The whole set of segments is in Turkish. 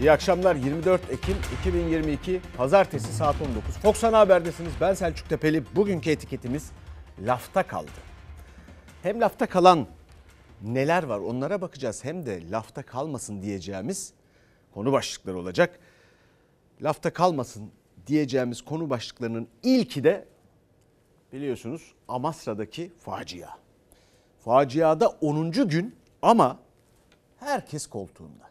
İyi akşamlar 24 Ekim 2022 Pazartesi saat 19. Fox Ana Haber'desiniz. Ben Selçuk Tepeli. Bugünkü etiketimiz lafta kaldı. Hem lafta kalan neler var onlara bakacağız hem de lafta kalmasın diyeceğimiz konu başlıkları olacak. Lafta kalmasın diyeceğimiz konu başlıklarının ilki de biliyorsunuz Amasra'daki facia. Faciada 10. gün ama herkes koltuğunda.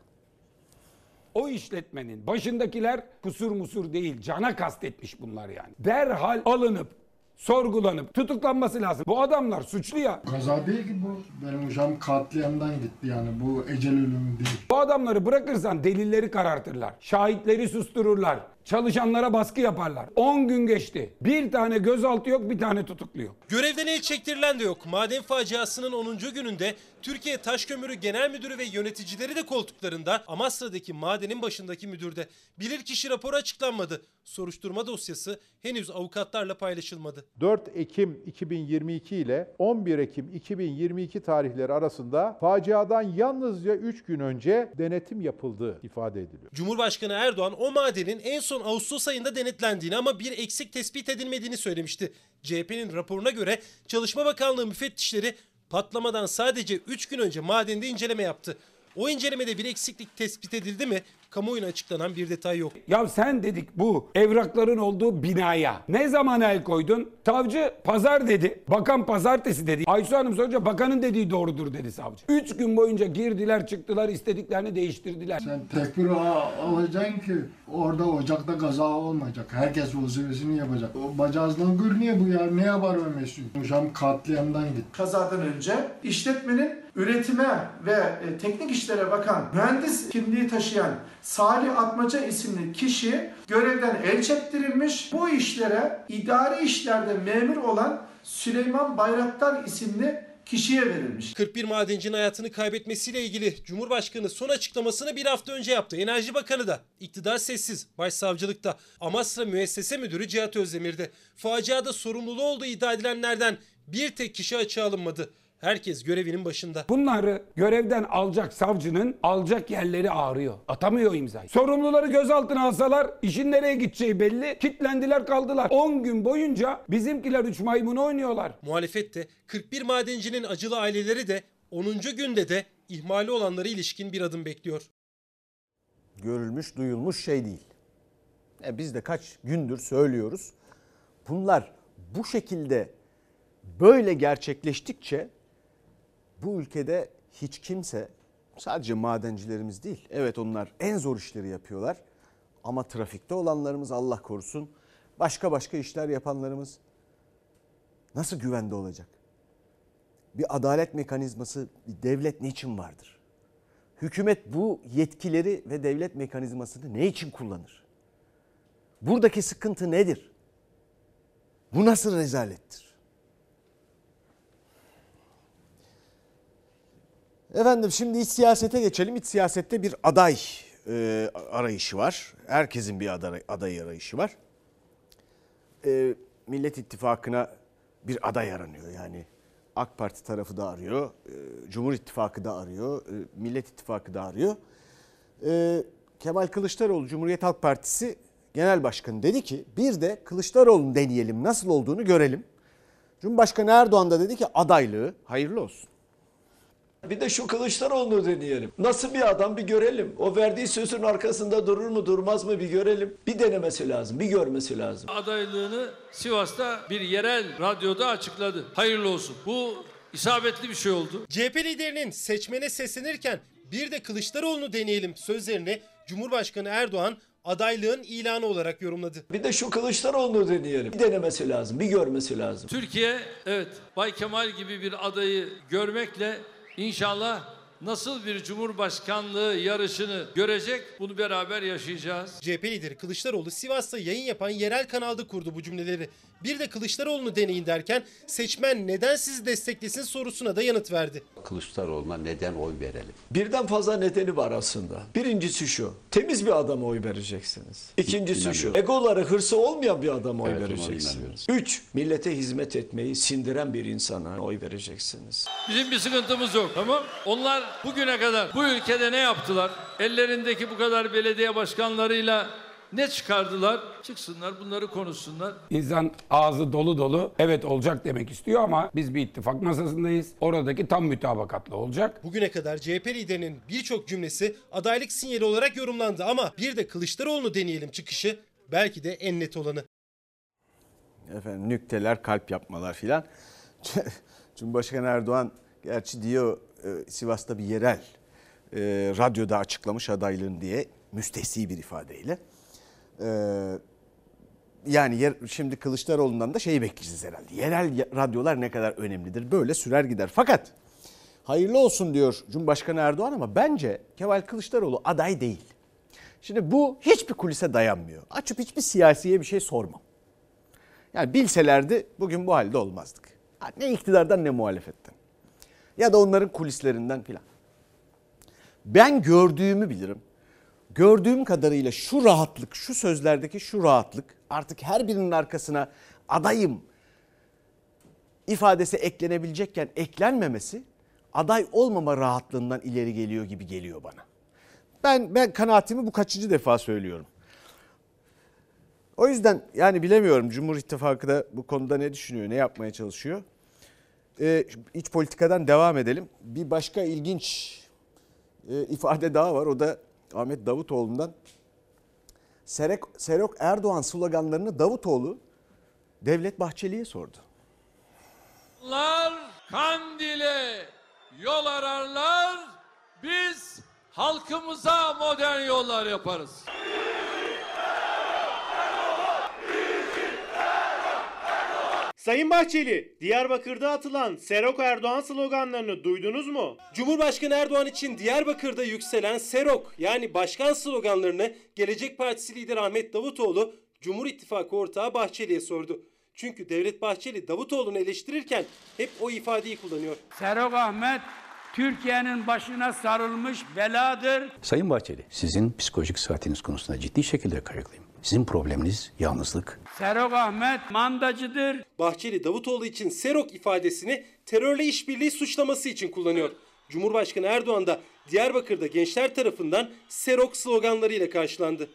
O işletmenin başındakiler kusur musur değil cana kastetmiş bunlar yani. Derhal alınıp sorgulanıp tutuklanması lazım. Bu adamlar suçlu ya. Kaza değil ki bu. Benim uşağım katliamdan gitti yani. Bu ecel ölümü değil. Bu adamları bırakırsan delilleri karartırlar. Şahitleri sustururlar. Çalışanlara baskı yaparlar. 10 gün geçti. Bir tane gözaltı yok, bir tane tutuklu yok. Görevden el çektirilen de yok. Maden faciasının 10. gününde Türkiye Taşkömürü Genel Müdürü ve yöneticileri de koltuklarında Amasra'daki madenin başındaki müdürde. Bilirkişi raporu açıklanmadı. Soruşturma dosyası henüz avukatlarla paylaşılmadı. 4 Ekim 2022 ile 11 Ekim 2022 tarihleri arasında faciadan yalnızca 3 gün önce denetim yapıldığı ifade ediliyor. Cumhurbaşkanı Erdoğan o madenin en son Ağustos ayında denetlendiğini ama bir eksik tespit edilmediğini söylemişti. CHP'nin raporuna göre Çalışma Bakanlığı müfettişleri patlamadan sadece 3 gün önce madende inceleme yaptı. O incelemede bir eksiklik tespit edildi mi? Kamuoyuna açıklanan bir detay yok. Ya sen dedik bu evrakların olduğu binaya ne zaman el koydun? Savcı pazar dedi. Bakan pazartesi dedi. Aysu Hanım sorunca bakanın dediği doğrudur dedi savcı. Üç gün boyunca girdiler çıktılar istediklerini değiştirdiler. Sen tekbir alacaksın ki orada ocakta kaza olmayacak. Herkes vazifesini yapacak. O bacağızdan gül niye bu ya? Ne yapar Mesut? Uşağım katliamdan gitti. kazadan önce işletmenin üretime ve e, teknik işlere bakan mühendis kimliği taşıyan Salih Atmaca isimli kişi görevden el çektirilmiş. Bu işlere idari işlerde memur olan Süleyman Bayraktar isimli kişiye verilmiş. 41 madencinin hayatını kaybetmesiyle ilgili Cumhurbaşkanı son açıklamasını bir hafta önce yaptı. Enerji Bakanı da iktidar sessiz, başsavcılıkta. Amasra Müessese Müdürü Cihat Özdemir'de. Faciada sorumluluğu olduğu iddia edilenlerden bir tek kişi açığa alınmadı. Herkes görevinin başında. Bunları görevden alacak savcının alacak yerleri ağrıyor. Atamıyor imzayı. Sorumluları gözaltına alsalar işin nereye gideceği belli. Kitlendiler kaldılar. 10 gün boyunca bizimkiler üç maymunu oynuyorlar. Muhalefet de 41 madencinin acılı aileleri de 10. günde de ihmali olanlara ilişkin bir adım bekliyor. görülmüş, duyulmuş şey değil. E biz de kaç gündür söylüyoruz. Bunlar bu şekilde böyle gerçekleştikçe bu ülkede hiç kimse sadece madencilerimiz değil. Evet onlar en zor işleri yapıyorlar. Ama trafikte olanlarımız Allah korusun başka başka işler yapanlarımız nasıl güvende olacak? Bir adalet mekanizması, bir devlet niçin vardır? Hükümet bu yetkileri ve devlet mekanizmasını ne için kullanır? Buradaki sıkıntı nedir? Bu nasıl rezalettir? Efendim şimdi iç siyasete geçelim. İç siyasette bir aday e, arayışı var. Herkesin bir aday, aday arayışı var. E, Millet İttifakı'na bir aday aranıyor. Yani AK Parti tarafı da arıyor, e, Cumhur İttifakı da arıyor, e, Millet İttifakı da arıyor. E, Kemal Kılıçdaroğlu Cumhuriyet Halk Partisi Genel Başkanı dedi ki bir de Kılıçdaroğlu'nu deneyelim nasıl olduğunu görelim. Cumhurbaşkanı Erdoğan da dedi ki adaylığı hayırlı olsun. Bir de şu Kılıçdaroğlu'nu deneyelim. Nasıl bir adam bir görelim. O verdiği sözün arkasında durur mu durmaz mı bir görelim. Bir denemesi lazım, bir görmesi lazım. adaylığını Sivas'ta bir yerel radyoda açıkladı. Hayırlı olsun. Bu isabetli bir şey oldu. CHP liderinin seçmene seslenirken bir de Kılıçdaroğlu'nu deneyelim sözlerini Cumhurbaşkanı Erdoğan adaylığın ilanı olarak yorumladı. Bir de şu Kılıçdaroğlu'nu deneyelim. Bir denemesi lazım, bir görmesi lazım. Türkiye evet Bay Kemal gibi bir adayı görmekle inşallah nasıl bir cumhurbaşkanlığı yarışını görecek bunu beraber yaşayacağız. CHP lideri Kılıçdaroğlu Sivas'ta yayın yapan yerel kanalda kurdu bu cümleleri. Bir de Kılıçdaroğlu'nu deneyin derken seçmen neden sizi desteklesin sorusuna da yanıt verdi. Kılıçdaroğlu'na neden oy verelim? Birden fazla nedeni var aslında. Birincisi şu. Temiz bir adama oy vereceksiniz. İkincisi şu. Egoları, hırsı olmayan bir adama oy Evet, vereceksiniz. Üç. Millete hizmet etmeyi sindiren bir insana oy vereceksiniz. Bizim bir sıkıntımız yok tamam. Onlar bugüne kadar bu ülkede ne yaptılar? Ellerindeki bu kadar belediye başkanlarıyla ne çıkardılar? Çıksınlar bunları konuşsunlar. İnsan ağzı dolu dolu evet olacak demek istiyor ama biz bir ittifak masasındayız. Oradaki tam mütabakatlı olacak. Bugüne kadar CHP liderinin birçok cümlesi adaylık sinyali olarak yorumlandı ama bir de Kılıçdaroğlu'nu deneyelim çıkışı belki de en net olanı. efendim nükteler, kalp yapmalar filan. Cumhurbaşkanı Erdoğan gerçi diyor e, Sivas'ta bir yerel e, radyoda açıklamış adaylığını diye müstehsi bir ifadeyle. E, yani yer, şimdi Kılıçdaroğlu'ndan da şeyi bekleyeceğiz herhalde. Yerel radyolar ne kadar önemlidir. Böyle sürer gider. Fakat hayırlı olsun diyor Cumhurbaşkanı Erdoğan ama bence Kemal Kılıçdaroğlu aday değil. Şimdi bu hiçbir kulise dayanmıyor. Açıp hiçbir siyasiye bir şey sormam. Yani bilselerdi bugün bu halde olmazdık. Ne iktidardan ne muhalefetten. Ya da onların kulislerinden filan. Ben gördüğümü bilirim. Gördüğüm kadarıyla şu rahatlık, şu sözlerdeki şu rahatlık artık her birinin arkasına adayım ifadesi eklenebilecekken eklenmemesi aday olmama rahatlığından ileri geliyor gibi geliyor bana. Ben ben kanaatimi bu kaçıncı defa söylüyorum. O yüzden yani bilemiyorum Cumhur İttifakı da bu konuda ne düşünüyor, ne yapmaya çalışıyor. Ee, iç politikadan devam edelim. Bir başka ilginç e, ifade daha var. O da Ahmet Davutoğlu'ndan. Serek, Serok Erdoğan sloganlarını Davutoğlu Devlet Bahçeli'ye sordu. Onlar Kandil'e yol ararlar. Biz halkımıza modern yollar yaparız. Sayın Bahçeli, Diyarbakır'da atılan Serok Erdoğan sloganlarını duydunuz mu? Cumhurbaşkanı Erdoğan için Diyarbakır'da yükselen Serok yani başkan sloganlarını Gelecek Partisi lideri Ahmet Davutoğlu Cumhur İttifakı ortağı Bahçeli'ye sordu. Çünkü Devlet Bahçeli Davutoğlu'nu eleştirirken hep o ifadeyi kullanıyor. Serok Ahmet Türkiye'nin başına sarılmış beladır. Sayın Bahçeli, sizin psikolojik sıhhatiniz konusunda ciddi şekilde kaygılıyım. Sizin probleminiz yalnızlık. Serok Ahmet mandacıdır. Bahçeli Davutoğlu için Serok ifadesini terörle işbirliği suçlaması için kullanıyor. Cumhurbaşkanı Erdoğan da Diyarbakır'da gençler tarafından Serok sloganlarıyla karşılandı.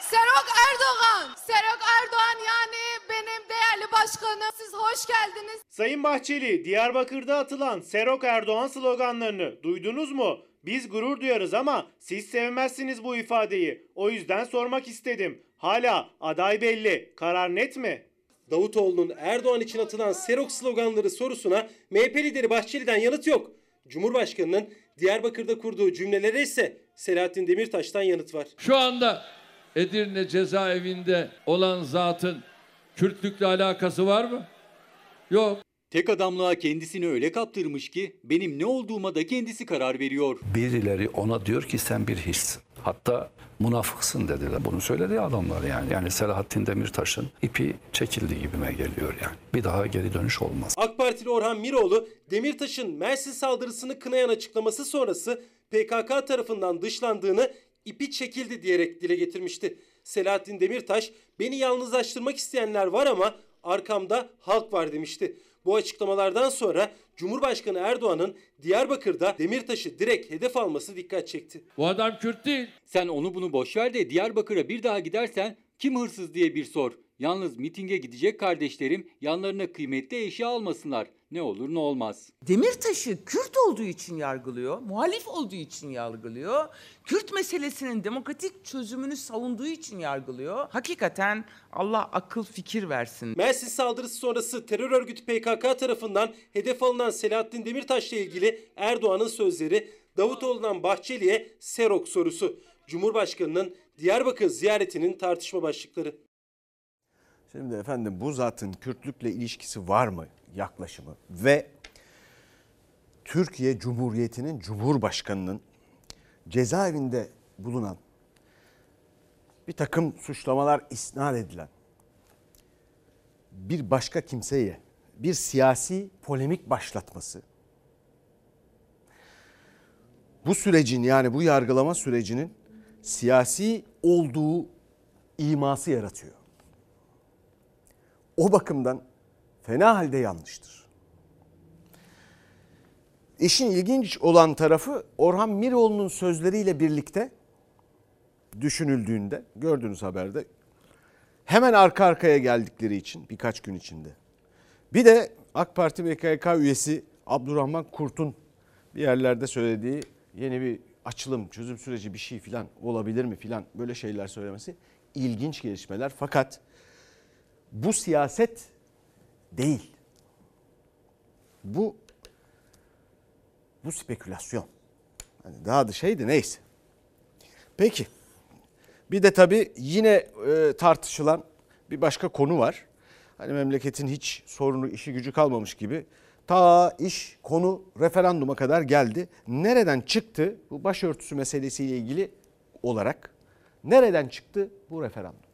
Serok Erdoğan. Serok Erdoğan yani benim değerli başkanım. Siz hoş geldiniz. Sayın Bahçeli, Diyarbakır'da atılan Serok Erdoğan sloganlarını duydunuz mu? Biz gurur duyarız ama siz sevmezsiniz bu ifadeyi. O yüzden sormak istedim. Hala aday belli. Karar net mi? Davutoğlu'nun Erdoğan için atılan Serok sloganları sorusuna MHP lideri Bahçeli'den yanıt yok. Cumhurbaşkanının Diyarbakır'da kurduğu cümlelere ise Selahattin Demirtaş'tan yanıt var. Şu anda Edirne cezaevinde olan zatın Kürtlükle alakası var mı? Yok. Tek adamlığa kendisini öyle kaptırmış ki benim ne olduğuma da kendisi karar veriyor. Birileri ona diyor ki sen bir hissin. Hatta münafıksın dediler. Bunu söyledi adamlar yani. Yani Selahattin Demirtaş'ın ipi çekildi gibime geliyor yani. Bir daha geri dönüş olmaz. AK Partili Orhan Miroğlu Demirtaş'ın Mersin saldırısını kınayan açıklaması sonrası PKK tarafından dışlandığını ipi çekildi diyerek dile getirmişti. Selahattin Demirtaş beni yalnızlaştırmak isteyenler var ama arkamda halk var demişti. Bu açıklamalardan sonra Cumhurbaşkanı Erdoğan'ın Diyarbakır'da Demirtaş'ı direkt hedef alması dikkat çekti. Bu adam Kürt değil. Sen onu bunu boş ver de Diyarbakır'a bir daha gidersen kim hırsız diye bir sor. Yalnız mitinge gidecek kardeşlerim yanlarına kıymetli eşya almasınlar. Ne olur ne olmaz. Demirtaş'ı Kürt olduğu için yargılıyor, muhalif olduğu için yargılıyor. Kürt meselesinin demokratik çözümünü savunduğu için yargılıyor. Hakikaten Allah akıl fikir versin. Mersin saldırısı sonrası terör örgütü PKK tarafından hedef alınan Selahattin Demirtaş'la ilgili Erdoğan'ın sözleri Davutoğlu'ndan Bahçeli'ye Serok sorusu. Cumhurbaşkanının Diyarbakır ziyaretinin tartışma başlıkları. Şimdi efendim bu zatın Kürtlükle ilişkisi var mı yaklaşımı ve Türkiye Cumhuriyeti'nin Cumhurbaşkanı'nın cezaevinde bulunan bir takım suçlamalar isnat edilen bir başka kimseye bir siyasi polemik başlatması bu sürecin yani bu yargılama sürecinin siyasi olduğu iması yaratıyor. O bakımdan fena halde yanlıştır. İşin ilginç olan tarafı Orhan Miroğlu'nun sözleriyle birlikte düşünüldüğünde gördüğünüz haberde hemen arka arkaya geldikleri için birkaç gün içinde. Bir de AK Parti BKK üyesi Abdurrahman Kurt'un bir yerlerde söylediği yeni bir açılım, çözüm süreci bir şey filan olabilir mi filan böyle şeyler söylemesi ilginç gelişmeler. Fakat bu siyaset değil. Bu bu spekülasyon. Hani daha da şeydi neyse. Peki. Bir de tabii yine e, tartışılan bir başka konu var. Hani memleketin hiç sorunu, işi gücü kalmamış gibi. Ta iş konu referanduma kadar geldi. Nereden çıktı bu başörtüsü meselesiyle ilgili olarak? Nereden çıktı bu referandum?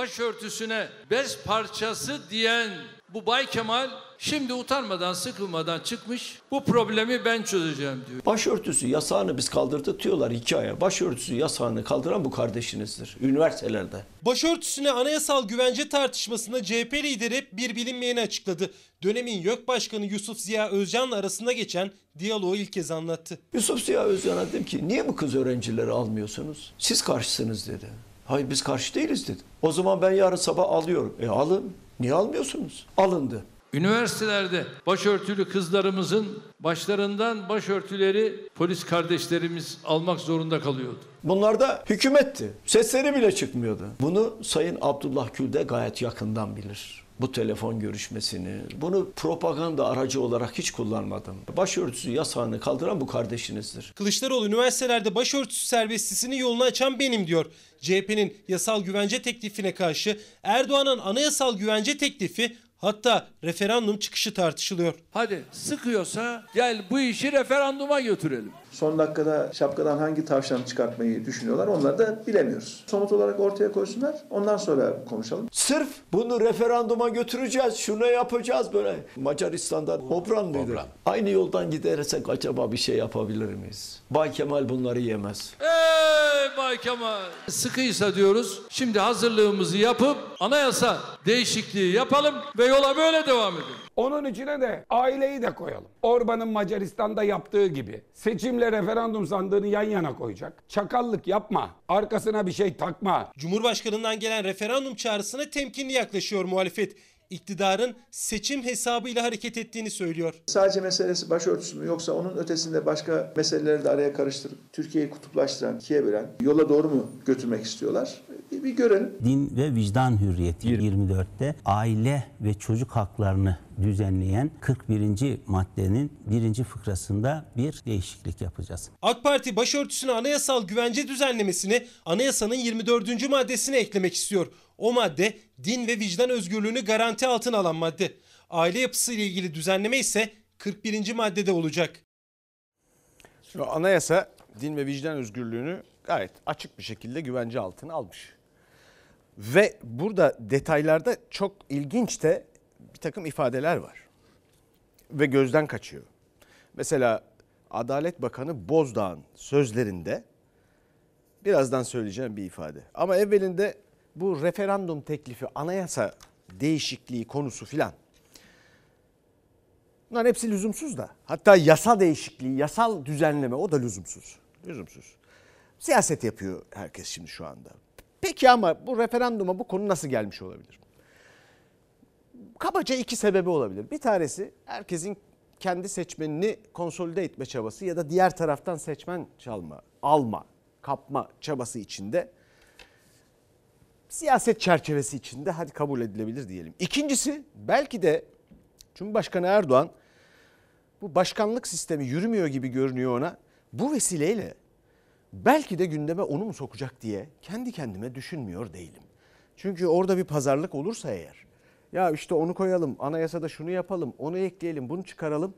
Başörtüsüne bez parçası diyen bu Bay Kemal şimdi utanmadan sıkılmadan çıkmış bu problemi ben çözeceğim diyor. Başörtüsü yasağını biz kaldırdık diyorlar hikaye. Başörtüsü yasağını kaldıran bu kardeşinizdir. Üniversitelerde. Başörtüsüne anayasal güvence tartışmasında CHP lideri bir bilinmeyeni açıkladı. Dönemin YÖK Başkanı Yusuf Ziya Özcan'la arasında geçen diyaloğu ilk kez anlattı. Yusuf Ziya Özcan'a dedim ki niye bu kız öğrencileri almıyorsunuz? Siz karşısınız dedi. Hayır biz karşı değiliz dedi. O zaman ben yarın sabah alıyorum. E alın. Niye almıyorsunuz? Alındı. Üniversitelerde başörtülü kızlarımızın başlarından başörtüleri polis kardeşlerimiz almak zorunda kalıyordu. Bunlar da hükümetti. Sesleri bile çıkmıyordu. Bunu Sayın Abdullah Gül de gayet yakından bilir. Bu telefon görüşmesini, bunu propaganda aracı olarak hiç kullanmadım. Başörtüsü yasağını kaldıran bu kardeşinizdir. Kılıçdaroğlu üniversitelerde başörtüsü serbestisinin yolunu açan benim diyor. CHP'nin yasal güvence teklifine karşı Erdoğan'ın anayasal güvence teklifi hatta referandum çıkışı tartışılıyor. Hadi sıkıyorsa gel bu işi referanduma götürelim. Son dakikada şapkadan hangi tavşan çıkartmayı düşünüyorlar onları da bilemiyoruz. Somut olarak ortaya koysunlar ondan sonra konuşalım. Sırf bunu referanduma götüreceğiz, şunu yapacağız böyle. Macaristan'dan Obran mıydı? Aynı yoldan gidersek acaba bir şey yapabilir miyiz? Bay Kemal bunları yemez. Ey Bay Kemal! Sıkıysa diyoruz şimdi hazırlığımızı yapıp anayasa değişikliği yapalım ve yola böyle devam edelim. Onun içine de aileyi de koyalım. Orban'ın Macaristan'da yaptığı gibi seçimle referandum sandığını yan yana koyacak. Çakallık yapma. Arkasına bir şey takma. Cumhurbaşkanından gelen referandum çağrısına temkinli yaklaşıyor muhalefet. İktidarın seçim hesabıyla hareket ettiğini söylüyor. Sadece meselesi başörtüsü mü yoksa onun ötesinde başka meseleleri de araya karıştırıp Türkiye'yi kutuplaştıran, ikiye bölen yola doğru mu götürmek istiyorlar? Bir, bir görelim. Din ve vicdan hürriyeti 24'te aile ve çocuk haklarını düzenleyen 41. maddenin birinci fıkrasında bir değişiklik yapacağız. AK Parti başörtüsüne anayasal güvence düzenlemesini anayasanın 24. maddesine eklemek istiyor. O madde din ve vicdan özgürlüğünü garanti altına alan madde. Aile yapısı ile ilgili düzenleme ise 41. maddede olacak. Şimdi anayasa din ve vicdan özgürlüğünü gayet açık bir şekilde güvence altına almış. Ve burada detaylarda çok ilginç de bir takım ifadeler var. Ve gözden kaçıyor. Mesela Adalet Bakanı Bozdağ'ın sözlerinde birazdan söyleyeceğim bir ifade. Ama evvelinde bu referandum teklifi, anayasa değişikliği konusu filan. Bunların hepsi lüzumsuz da. Hatta yasa değişikliği, yasal düzenleme o da lüzumsuz. Lüzumsuz. Siyaset yapıyor herkes şimdi şu anda. Peki ama bu referanduma bu konu nasıl gelmiş olabilir? Kabaca iki sebebi olabilir. Bir tanesi herkesin kendi seçmenini konsolide etme çabası ya da diğer taraftan seçmen çalma, alma, kapma çabası içinde siyaset çerçevesi içinde hadi kabul edilebilir diyelim. İkincisi belki de Cumhurbaşkanı Erdoğan bu başkanlık sistemi yürümüyor gibi görünüyor ona. Bu vesileyle belki de gündeme onu mu sokacak diye kendi kendime düşünmüyor değilim. Çünkü orada bir pazarlık olursa eğer ya işte onu koyalım, anayasada şunu yapalım, onu ekleyelim, bunu çıkaralım.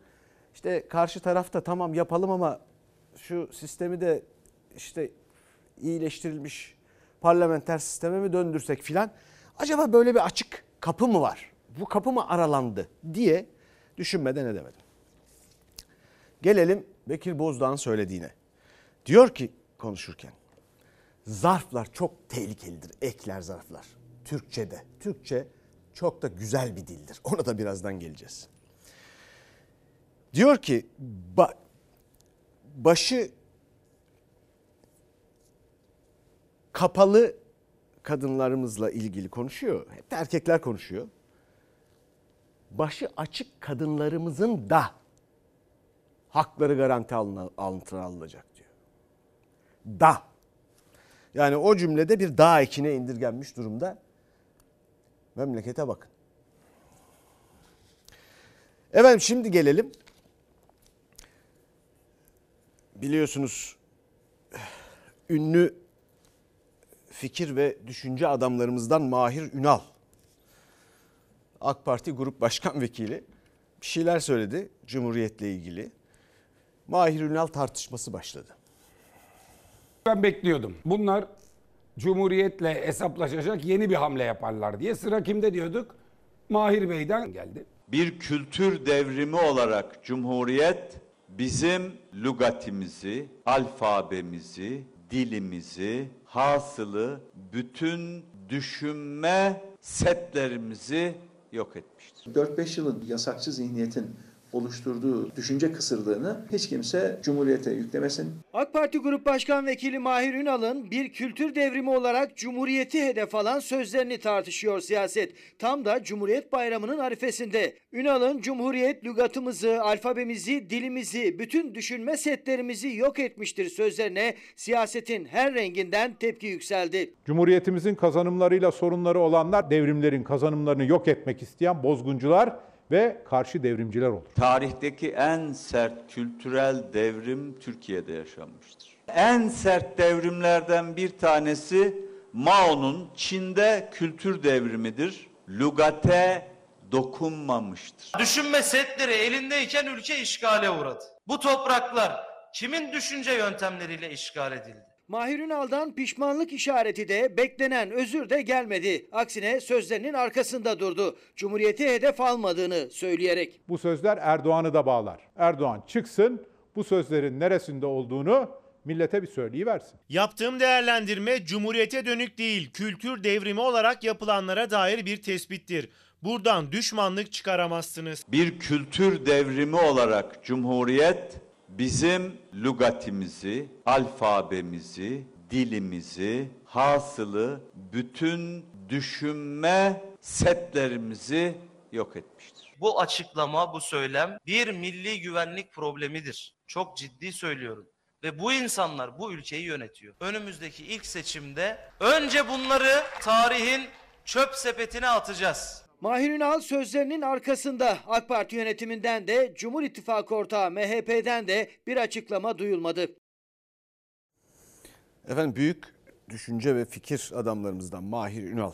İşte karşı tarafta tamam yapalım ama şu sistemi de işte iyileştirilmiş parlamenter sisteme mi döndürsek filan. Acaba böyle bir açık kapı mı var? Bu kapı mı aralandı diye düşünmeden edemedim. Gelelim Bekir Bozdağ'ın söylediğine. Diyor ki konuşurken zarflar çok tehlikelidir. Ekler zarflar. Türkçe'de. Türkçe çok da güzel bir dildir. Ona da birazdan geleceğiz. Diyor ki ba- başı kapalı kadınlarımızla ilgili konuşuyor. Hep de erkekler konuşuyor. Başı açık kadınlarımızın da hakları garanti altına alınacak diyor. Da. Yani o cümlede bir dağ ekine indirgenmiş durumda. Memlekete bakın. Efendim şimdi gelelim. Biliyorsunuz ünlü fikir ve düşünce adamlarımızdan Mahir Ünal. AK Parti Grup Başkan Vekili bir şeyler söyledi Cumhuriyet'le ilgili. Mahir Ünal tartışması başladı. Ben bekliyordum. Bunlar Cumhuriyet'le hesaplaşacak yeni bir hamle yaparlar diye. Sıra kimde diyorduk? Mahir Bey'den geldi. Bir kültür devrimi olarak Cumhuriyet bizim lügatimizi, alfabemizi, dilimizi, hasılı bütün düşünme setlerimizi yok etmiştir. 4-5 yılın yasakçı zihniyetin oluşturduğu düşünce kısırlığını hiç kimse Cumhuriyete yüklemesin. AK Parti Grup Başkan Vekili Mahir Ünal'ın bir kültür devrimi olarak Cumhuriyeti hedef alan sözlerini tartışıyor siyaset. Tam da Cumhuriyet Bayramı'nın arifesinde. Ünal'ın Cumhuriyet lügatımızı, alfabemizi, dilimizi, bütün düşünme setlerimizi yok etmiştir sözlerine siyasetin her renginden tepki yükseldi. Cumhuriyetimizin kazanımlarıyla sorunları olanlar devrimlerin kazanımlarını yok etmek isteyen bozguncular ve karşı devrimciler olur. Tarihteki en sert kültürel devrim Türkiye'de yaşanmıştır. En sert devrimlerden bir tanesi Mao'nun Çin'de kültür devrimidir. Lügate dokunmamıştır. Düşünme setleri elindeyken ülke işgale uğradı. Bu topraklar kimin düşünce yöntemleriyle işgal edildi? Mahir Ünal'dan pişmanlık işareti de beklenen özür de gelmedi. Aksine sözlerinin arkasında durdu. Cumhuriyeti hedef almadığını söyleyerek. Bu sözler Erdoğan'ı da bağlar. Erdoğan çıksın bu sözlerin neresinde olduğunu millete bir söyleyiversin. Yaptığım değerlendirme Cumhuriyete dönük değil, kültür devrimi olarak yapılanlara dair bir tespittir. Buradan düşmanlık çıkaramazsınız. Bir kültür devrimi olarak Cumhuriyet bizim lügatimizi, alfabemizi, dilimizi, hasılı bütün düşünme setlerimizi yok etmiştir. Bu açıklama, bu söylem bir milli güvenlik problemidir. Çok ciddi söylüyorum. Ve bu insanlar bu ülkeyi yönetiyor. Önümüzdeki ilk seçimde önce bunları tarihin çöp sepetine atacağız. Mahir Ünal sözlerinin arkasında AK Parti yönetiminden de Cumhur İttifakı ortağı MHP'den de bir açıklama duyulmadı. Efendim büyük düşünce ve fikir adamlarımızdan Mahir Ünal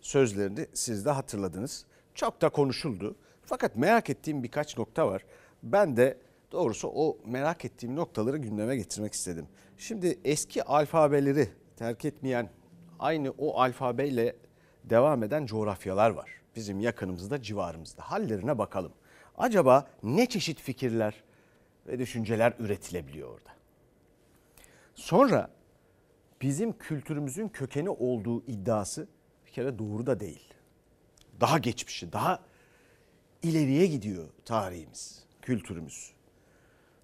sözlerini siz de hatırladınız. Çok da konuşuldu. Fakat merak ettiğim birkaç nokta var. Ben de doğrusu o merak ettiğim noktaları gündeme getirmek istedim. Şimdi eski alfabeleri terk etmeyen aynı o alfabeyle devam eden coğrafyalar var. Bizim yakınımızda, civarımızda. Hallerine bakalım. Acaba ne çeşit fikirler ve düşünceler üretilebiliyor orada? Sonra bizim kültürümüzün kökeni olduğu iddiası bir kere doğru da değil. Daha geçmişi, daha ileriye gidiyor tarihimiz, kültürümüz.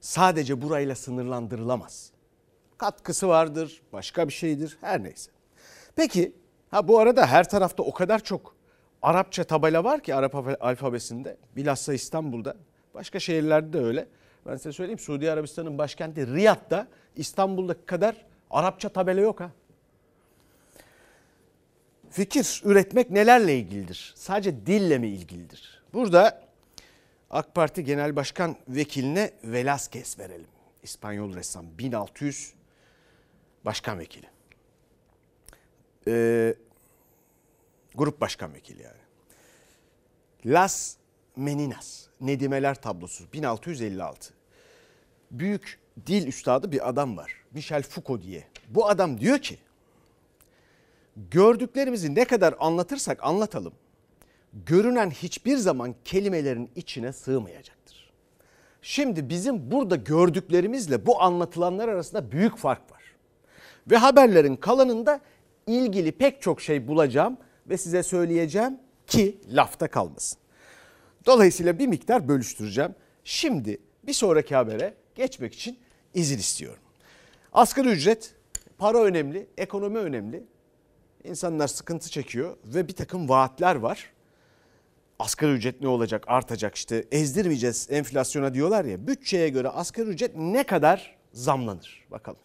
Sadece burayla sınırlandırılamaz. Katkısı vardır, başka bir şeydir, her neyse. Peki, ha bu arada her tarafta o kadar çok Arapça tabela var ki Arap alfabesinde. Bilhassa İstanbul'da, başka şehirlerde de öyle. Ben size söyleyeyim Suudi Arabistan'ın başkenti Riyad'da İstanbul'daki kadar Arapça tabela yok ha. Fikir üretmek nelerle ilgilidir? Sadece dille mi ilgilidir? Burada AK Parti Genel Başkan Vekiline Velázquez verelim. İspanyol ressam 1600 başkan vekili. Ee, grup başkan vekili yani. Las Meninas, Nedimeler tablosu 1656. Büyük dil üstadı bir adam var. Michel Foucault diye. Bu adam diyor ki gördüklerimizi ne kadar anlatırsak anlatalım görünen hiçbir zaman kelimelerin içine sığmayacaktır. Şimdi bizim burada gördüklerimizle bu anlatılanlar arasında büyük fark var. Ve haberlerin kalanında ilgili pek çok şey bulacağım ve size söyleyeceğim ki lafta kalmasın. Dolayısıyla bir miktar bölüştüreceğim. Şimdi bir sonraki habere geçmek için izin istiyorum. Asgari ücret, para önemli, ekonomi önemli. İnsanlar sıkıntı çekiyor ve bir takım vaatler var. Asgari ücret ne olacak artacak işte ezdirmeyeceğiz enflasyona diyorlar ya. Bütçeye göre asgari ücret ne kadar zamlanır bakalım.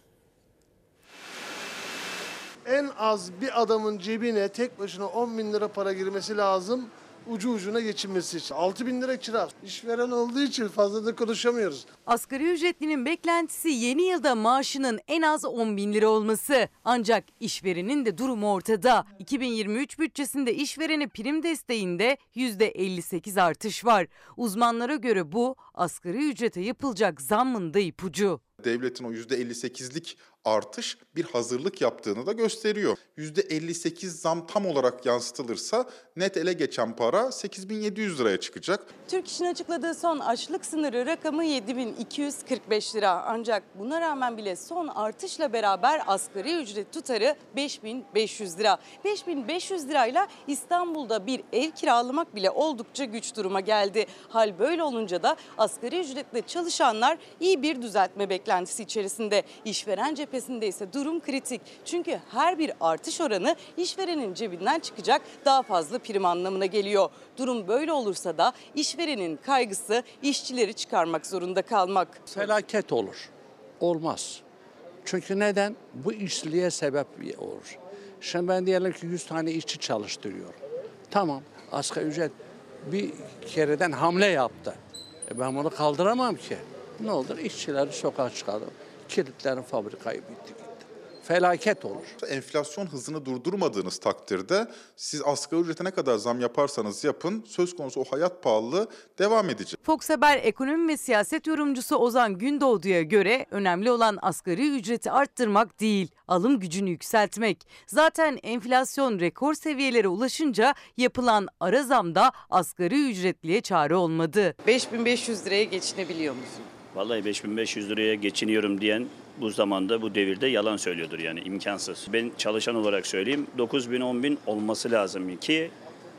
En az bir adamın cebine tek başına 10 bin lira para girmesi lazım. Ucu ucuna geçinmesi için. 6 bin lira kira. İşveren olduğu için fazla da konuşamıyoruz. Asgari ücretlinin beklentisi yeni yılda maaşının en az 10 bin lira olması. Ancak işverenin de durumu ortada. 2023 bütçesinde işverene prim desteğinde %58 artış var. Uzmanlara göre bu asgari ücrete yapılacak zammın da ipucu. Devletin o %58'lik artış bir hazırlık yaptığını da gösteriyor. %58 zam tam olarak yansıtılırsa net ele geçen para 8700 liraya çıkacak. Türk İş'in açıkladığı son açlık sınırı rakamı 7245 lira. Ancak buna rağmen bile son artışla beraber asgari ücret tutarı 5500 lira. 5500 lirayla İstanbul'da bir ev kiralamak bile oldukça güç duruma geldi. Hal böyle olunca da asgari ücretle çalışanlar iyi bir düzeltme beklentisi içerisinde. İşveren cephesinde ise durum kritik. Çünkü her bir artış oranı işverenin cebinden çıkacak daha fazla prim anlamına geliyor. Durum böyle olursa da işverenin kaygısı işçileri çıkarmak zorunda kalmak. Felaket olur. Olmaz. Çünkü neden? Bu işsizliğe sebep olur. Şimdi ben diyelim ki 100 tane işçi çalıştırıyorum. Tamam asgari ücret bir kereden hamle yaptı. E ben bunu kaldıramam ki. Ne olur işçileri sokağa çıkardım. Kilitlerin fabrikayı bitti gitti. Felaket olur. Enflasyon hızını durdurmadığınız takdirde siz asgari ücrete ne kadar zam yaparsanız yapın söz konusu o hayat pahalılığı devam edecek. Fox Haber ekonomi ve siyaset yorumcusu Ozan Gündoğdu'ya göre önemli olan asgari ücreti arttırmak değil, alım gücünü yükseltmek. Zaten enflasyon rekor seviyelere ulaşınca yapılan ara zamda asgari ücretliye çare olmadı. 5500 liraya geçinebiliyor musun? Vallahi 5500 liraya geçiniyorum diyen bu zamanda bu devirde yalan söylüyordur yani imkansız. Ben çalışan olarak söyleyeyim 9000 10000 olması lazım ki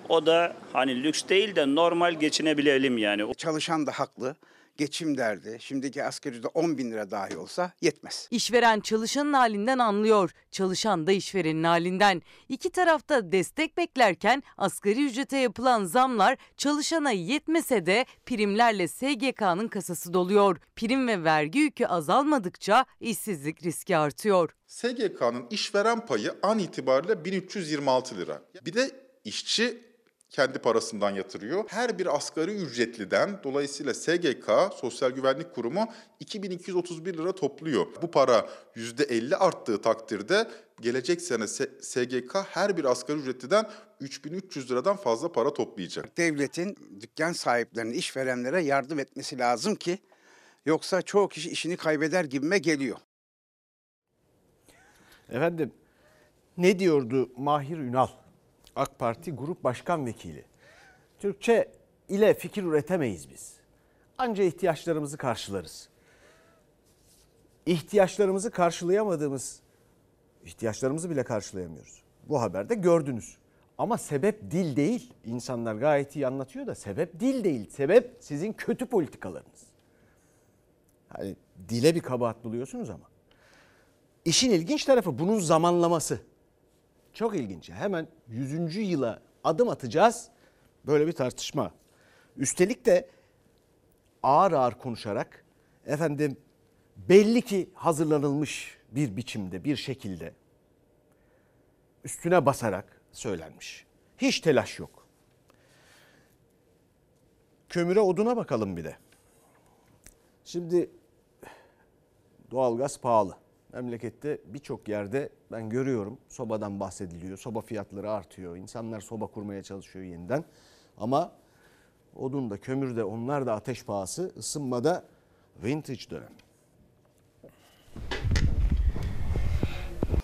o da hani lüks değil de normal geçinebilelim yani. Çalışan da haklı. Geçim derdi. Şimdiki asgari ücret 10 bin lira dahi olsa yetmez. İşveren çalışanın halinden anlıyor, çalışan da işverenin halinden. İki tarafta destek beklerken asgari ücrete yapılan zamlar çalışana yetmese de primlerle SGK'nın kasası doluyor. Prim ve vergi yükü azalmadıkça işsizlik riski artıyor. SGK'nın işveren payı an itibariyle 1326 lira. Bir de işçi kendi parasından yatırıyor. Her bir asgari ücretliden dolayısıyla SGK Sosyal Güvenlik Kurumu 2231 lira topluyor. Bu para %50 arttığı takdirde gelecek sene SGK her bir asgari ücretliden 3300 liradan fazla para toplayacak. Devletin dükkan sahiplerine, işverenlere yardım etmesi lazım ki yoksa çoğu kişi işini kaybeder gibime geliyor. Efendim ne diyordu Mahir Ünal? AK Parti Grup Başkan Vekili. Türkçe ile fikir üretemeyiz biz. Anca ihtiyaçlarımızı karşılarız. İhtiyaçlarımızı karşılayamadığımız, ihtiyaçlarımızı bile karşılayamıyoruz. Bu haberde gördünüz. Ama sebep dil değil. İnsanlar gayet iyi anlatıyor da sebep dil değil. Sebep sizin kötü politikalarınız. Hani dile bir kabahat buluyorsunuz ama. İşin ilginç tarafı bunun zamanlaması. Çok ilginç. Hemen 100. yıla adım atacağız. Böyle bir tartışma. Üstelik de ağır ağır konuşarak efendim belli ki hazırlanılmış bir biçimde, bir şekilde üstüne basarak söylenmiş. Hiç telaş yok. Kömüre oduna bakalım bir de. Şimdi doğalgaz pahalı. Memlekette birçok yerde ben görüyorum sobadan bahsediliyor. Soba fiyatları artıyor. İnsanlar soba kurmaya çalışıyor yeniden. Ama odun da kömür de onlar da ateş pahası. Isınmada vintage dönem.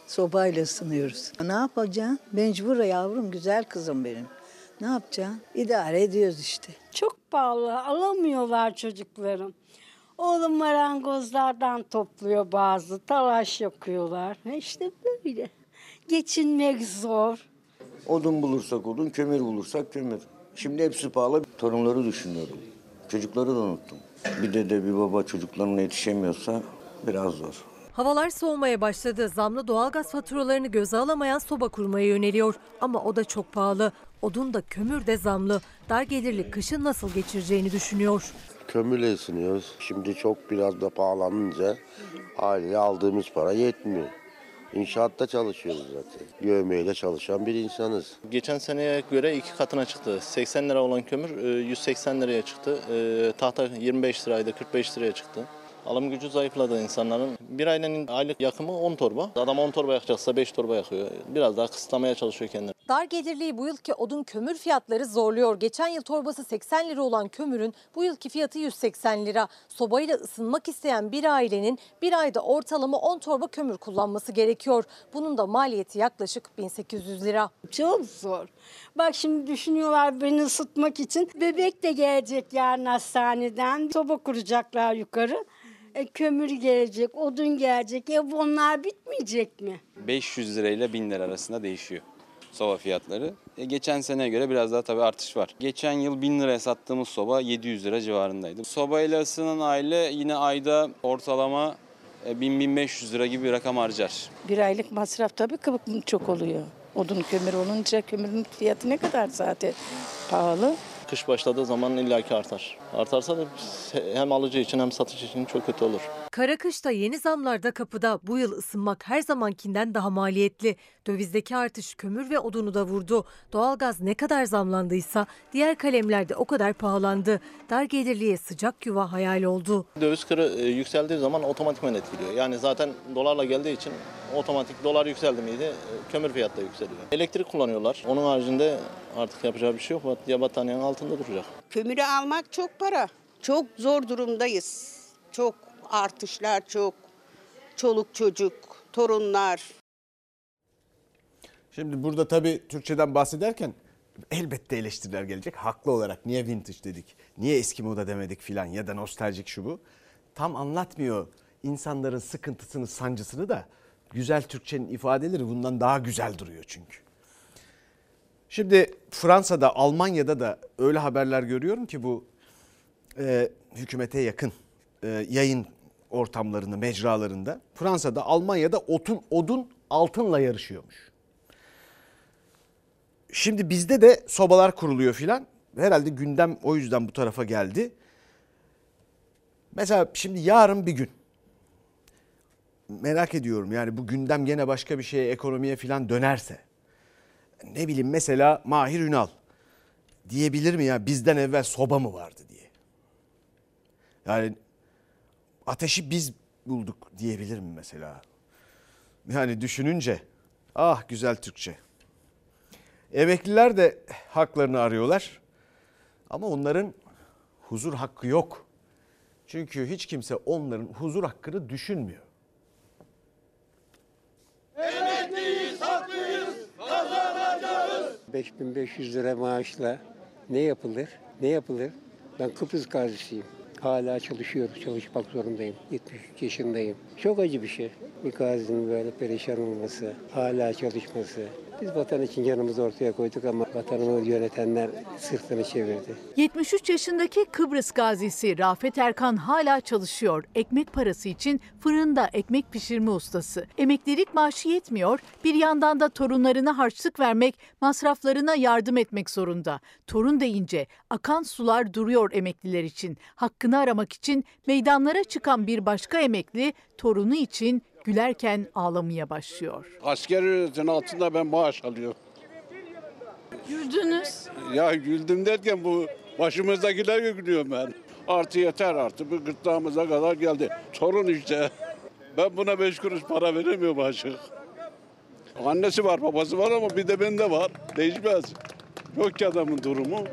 Sobayla ısınıyoruz. Ne yapacaksın? Mecbur yavrum, güzel kızım benim. Ne yapacaksın? İdare ediyoruz işte. Çok pahalı. Alamıyorlar çocuklarım. Oğlum marangozlardan topluyor bazı. Talaş yakıyorlar. İşte böyle. Geçinmek zor. Odun bulursak odun, kömür bulursak kömür. Şimdi hepsi pahalı. Torunları düşünüyorum. Çocukları da unuttum. Bir dede bir baba çocuklarına yetişemiyorsa biraz zor. Havalar soğumaya başladı. Zamlı doğalgaz faturalarını göze alamayan soba kurmaya yöneliyor. Ama o da çok pahalı. Odun da kömür de zamlı. Dar gelirli kışın nasıl geçireceğini düşünüyor. Kömürle ısınıyoruz. Şimdi çok biraz da pahalanınca aileye aldığımız para yetmiyor. İnşaatta çalışıyoruz zaten. Yövmeyle çalışan bir insanız. Geçen seneye göre iki katına çıktı. 80 lira olan kömür e, 180 liraya çıktı. E, Tahta 25 liraydı 45 liraya çıktı. Alım gücü zayıfladı insanların. Bir ailenin aylık yakımı 10 torba. Adam 10 torba yakacaksa 5 torba yakıyor. Biraz daha kısıtlamaya çalışıyor kendini. Dar gelirliği bu yılki odun kömür fiyatları zorluyor. Geçen yıl torbası 80 lira olan kömürün bu yılki fiyatı 180 lira. Sobayla ısınmak isteyen bir ailenin bir ayda ortalama 10 torba kömür kullanması gerekiyor. Bunun da maliyeti yaklaşık 1800 lira. Çok zor. Bak şimdi düşünüyorlar beni ısıtmak için. Bebek de gelecek yarın hastaneden. Soba kuracaklar yukarı. E, kömür gelecek, odun gelecek. Ya bunlar bitmeyecek mi? 500 lirayla 1000 lira arasında değişiyor soba fiyatları. E, geçen seneye göre biraz daha tabii artış var. Geçen yıl 1000 liraya sattığımız soba 700 lira civarındaydı. Sobayla ısınan aile yine ayda ortalama e, 1000-1500 lira gibi bir rakam harcar. Bir aylık masraf tabii çok oluyor. Odun kömür olunca kömürün fiyatı ne kadar zaten pahalı. Kış başladığı zaman illaki artar. Artarsa da hem alıcı için hem satıcı için çok kötü olur. Kara kışta yeni zamlar da kapıda. Bu yıl ısınmak her zamankinden daha maliyetli. Dövizdeki artış kömür ve odunu da vurdu. Doğalgaz ne kadar zamlandıysa diğer kalemler de o kadar pahalandı. Dar gelirliye sıcak yuva hayal oldu. Döviz kırı e, yükseldiği zaman otomatikman etkiliyor. Yani zaten dolarla geldiği için otomatik dolar yükseldi miydi e, kömür fiyatı da yükseliyor. Elektrik kullanıyorlar. Onun haricinde artık yapacağı bir şey yok. Ya battaniyenin altında duracak. Kömürü almak çok para. Çok zor durumdayız. Çok artışlar çok. Çoluk çocuk, torunlar. Şimdi burada tabii Türkçeden bahsederken elbette eleştiriler gelecek. Haklı olarak niye vintage dedik, niye eski moda demedik filan ya da nostaljik şu bu. Tam anlatmıyor insanların sıkıntısını, sancısını da güzel Türkçenin ifadeleri bundan daha güzel duruyor çünkü. Şimdi Fransa'da, Almanya'da da öyle haberler görüyorum ki bu e, hükümete yakın e, yayın ortamlarında, mecralarında. Fransa'da, Almanya'da otun, odun altınla yarışıyormuş. Şimdi bizde de sobalar kuruluyor filan. Herhalde gündem o yüzden bu tarafa geldi. Mesela şimdi yarın bir gün merak ediyorum yani bu gündem gene başka bir şeye ekonomiye filan dönerse ne bileyim mesela Mahir Ünal diyebilir mi ya bizden evvel soba mı vardı diye. Yani ateşi biz bulduk diyebilir mi mesela? Yani düşününce ah güzel Türkçe. Emekliler de haklarını arıyorlar. Ama onların huzur hakkı yok. Çünkü hiç kimse onların huzur hakkını düşünmüyor. Kazanacağız. 5500 lira maaşla ne yapılır? Ne yapılır? Ben Kıbrıs gazisiyim. Hala çalışıyorum, çalışmak zorundayım. 73 yaşındayım. Çok acı bir şey. Bir gazinin böyle perişan olması, hala çalışması. Biz vatan için yanımızı ortaya koyduk ama vatanımı yönetenler sırtını çevirdi. 73 yaşındaki Kıbrıs gazisi Rafet Erkan hala çalışıyor. Ekmek parası için fırında ekmek pişirme ustası. Emeklilik maaşı yetmiyor, bir yandan da torunlarına harçlık vermek, masraflarına yardım etmek zorunda. Torun deyince akan sular duruyor emekliler için. Hakkını aramak için meydanlara çıkan bir başka emekli torunu için gülerken ağlamaya başlıyor. Asker ücretinin altında ben maaş alıyorum. Güldünüz. Ya güldüm derken bu başımızdakiler gülüyorum ben. Artı yeter artı bu gırtlağımıza kadar geldi. Sorun işte. Ben buna beş kuruş para veremiyorum açık. Annesi var babası var ama bir de bende var. Değişmez. Yok ki adamın durumu.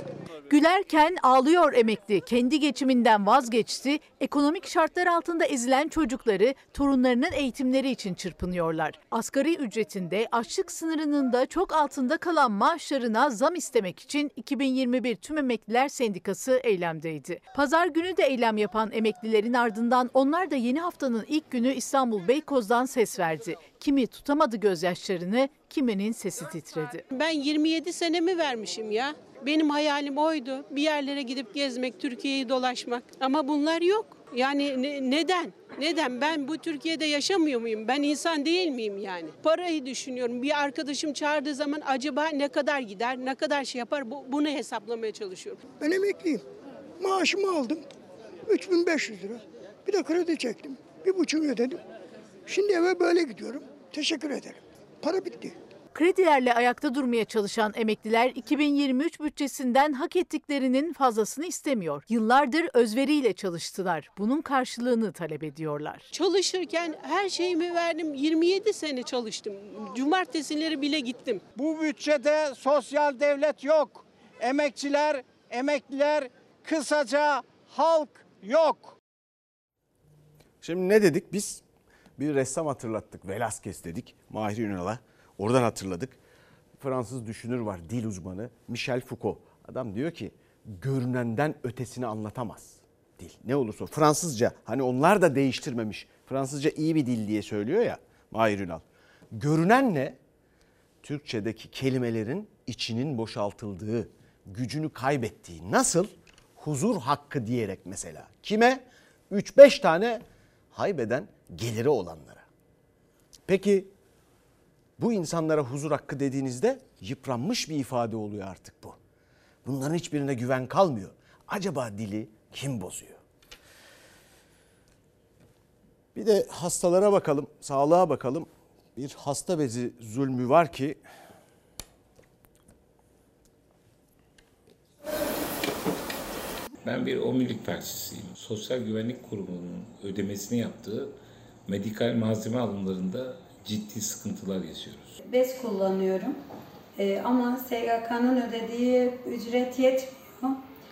Gülerken ağlıyor emekli. Kendi geçiminden vazgeçti. Ekonomik şartlar altında ezilen çocukları torunlarının eğitimleri için çırpınıyorlar. Asgari ücretinde açlık sınırının da çok altında kalan maaşlarına zam istemek için 2021 Tüm Emekliler Sendikası eylemdeydi. Pazar günü de eylem yapan emeklilerin ardından onlar da yeni haftanın ilk günü İstanbul Beykoz'dan ses verdi. Kimi tutamadı gözyaşlarını, kiminin sesi titredi. Ben 27 senemi vermişim ya. Benim hayalim oydu. Bir yerlere gidip gezmek, Türkiye'yi dolaşmak. Ama bunlar yok. Yani ne- neden? Neden? Ben bu Türkiye'de yaşamıyor muyum? Ben insan değil miyim yani? Parayı düşünüyorum. Bir arkadaşım çağırdığı zaman acaba ne kadar gider, ne kadar şey yapar? Bu, bunu hesaplamaya çalışıyorum. Ben emekliyim. Maaşımı aldım. 3500 lira. Bir de kredi çektim. Bir buçuk ödedim. Şimdi eve böyle gidiyorum. Teşekkür ederim. Para bitti. Kredilerle ayakta durmaya çalışan emekliler 2023 bütçesinden hak ettiklerinin fazlasını istemiyor. Yıllardır özveriyle çalıştılar. Bunun karşılığını talep ediyorlar. Çalışırken her şeyimi verdim. 27 sene çalıştım. Cumartesileri bile gittim. Bu bütçede sosyal devlet yok. Emekçiler, emekliler, kısaca halk yok. Şimdi ne dedik biz? Bir ressam hatırlattık. Velasquez dedik. Mahir Ünal'a. Oradan hatırladık. Fransız düşünür var, dil uzmanı Michel Foucault. Adam diyor ki görünenden ötesini anlatamaz dil. Ne olursa Fransızca hani onlar da değiştirmemiş. Fransızca iyi bir dil diye söylüyor ya Mahir Ünal. Görünen ne? Türkçedeki kelimelerin içinin boşaltıldığı, gücünü kaybettiği. Nasıl? Huzur hakkı diyerek mesela. Kime? 3-5 tane haybeden geliri olanlara. Peki bu insanlara huzur hakkı dediğinizde yıpranmış bir ifade oluyor artık bu. Bunların hiçbirine güven kalmıyor. Acaba dili kim bozuyor? Bir de hastalara bakalım, sağlığa bakalım. Bir hasta bezi zulmü var ki Ben bir omurilik parçasıyım. Sosyal Güvenlik Kurumu'nun ödemesini yaptığı medikal malzeme alımlarında ciddi sıkıntılar yaşıyoruz. Bez kullanıyorum. Ee, ama SGK'nın ödediği ücret yetmiyor.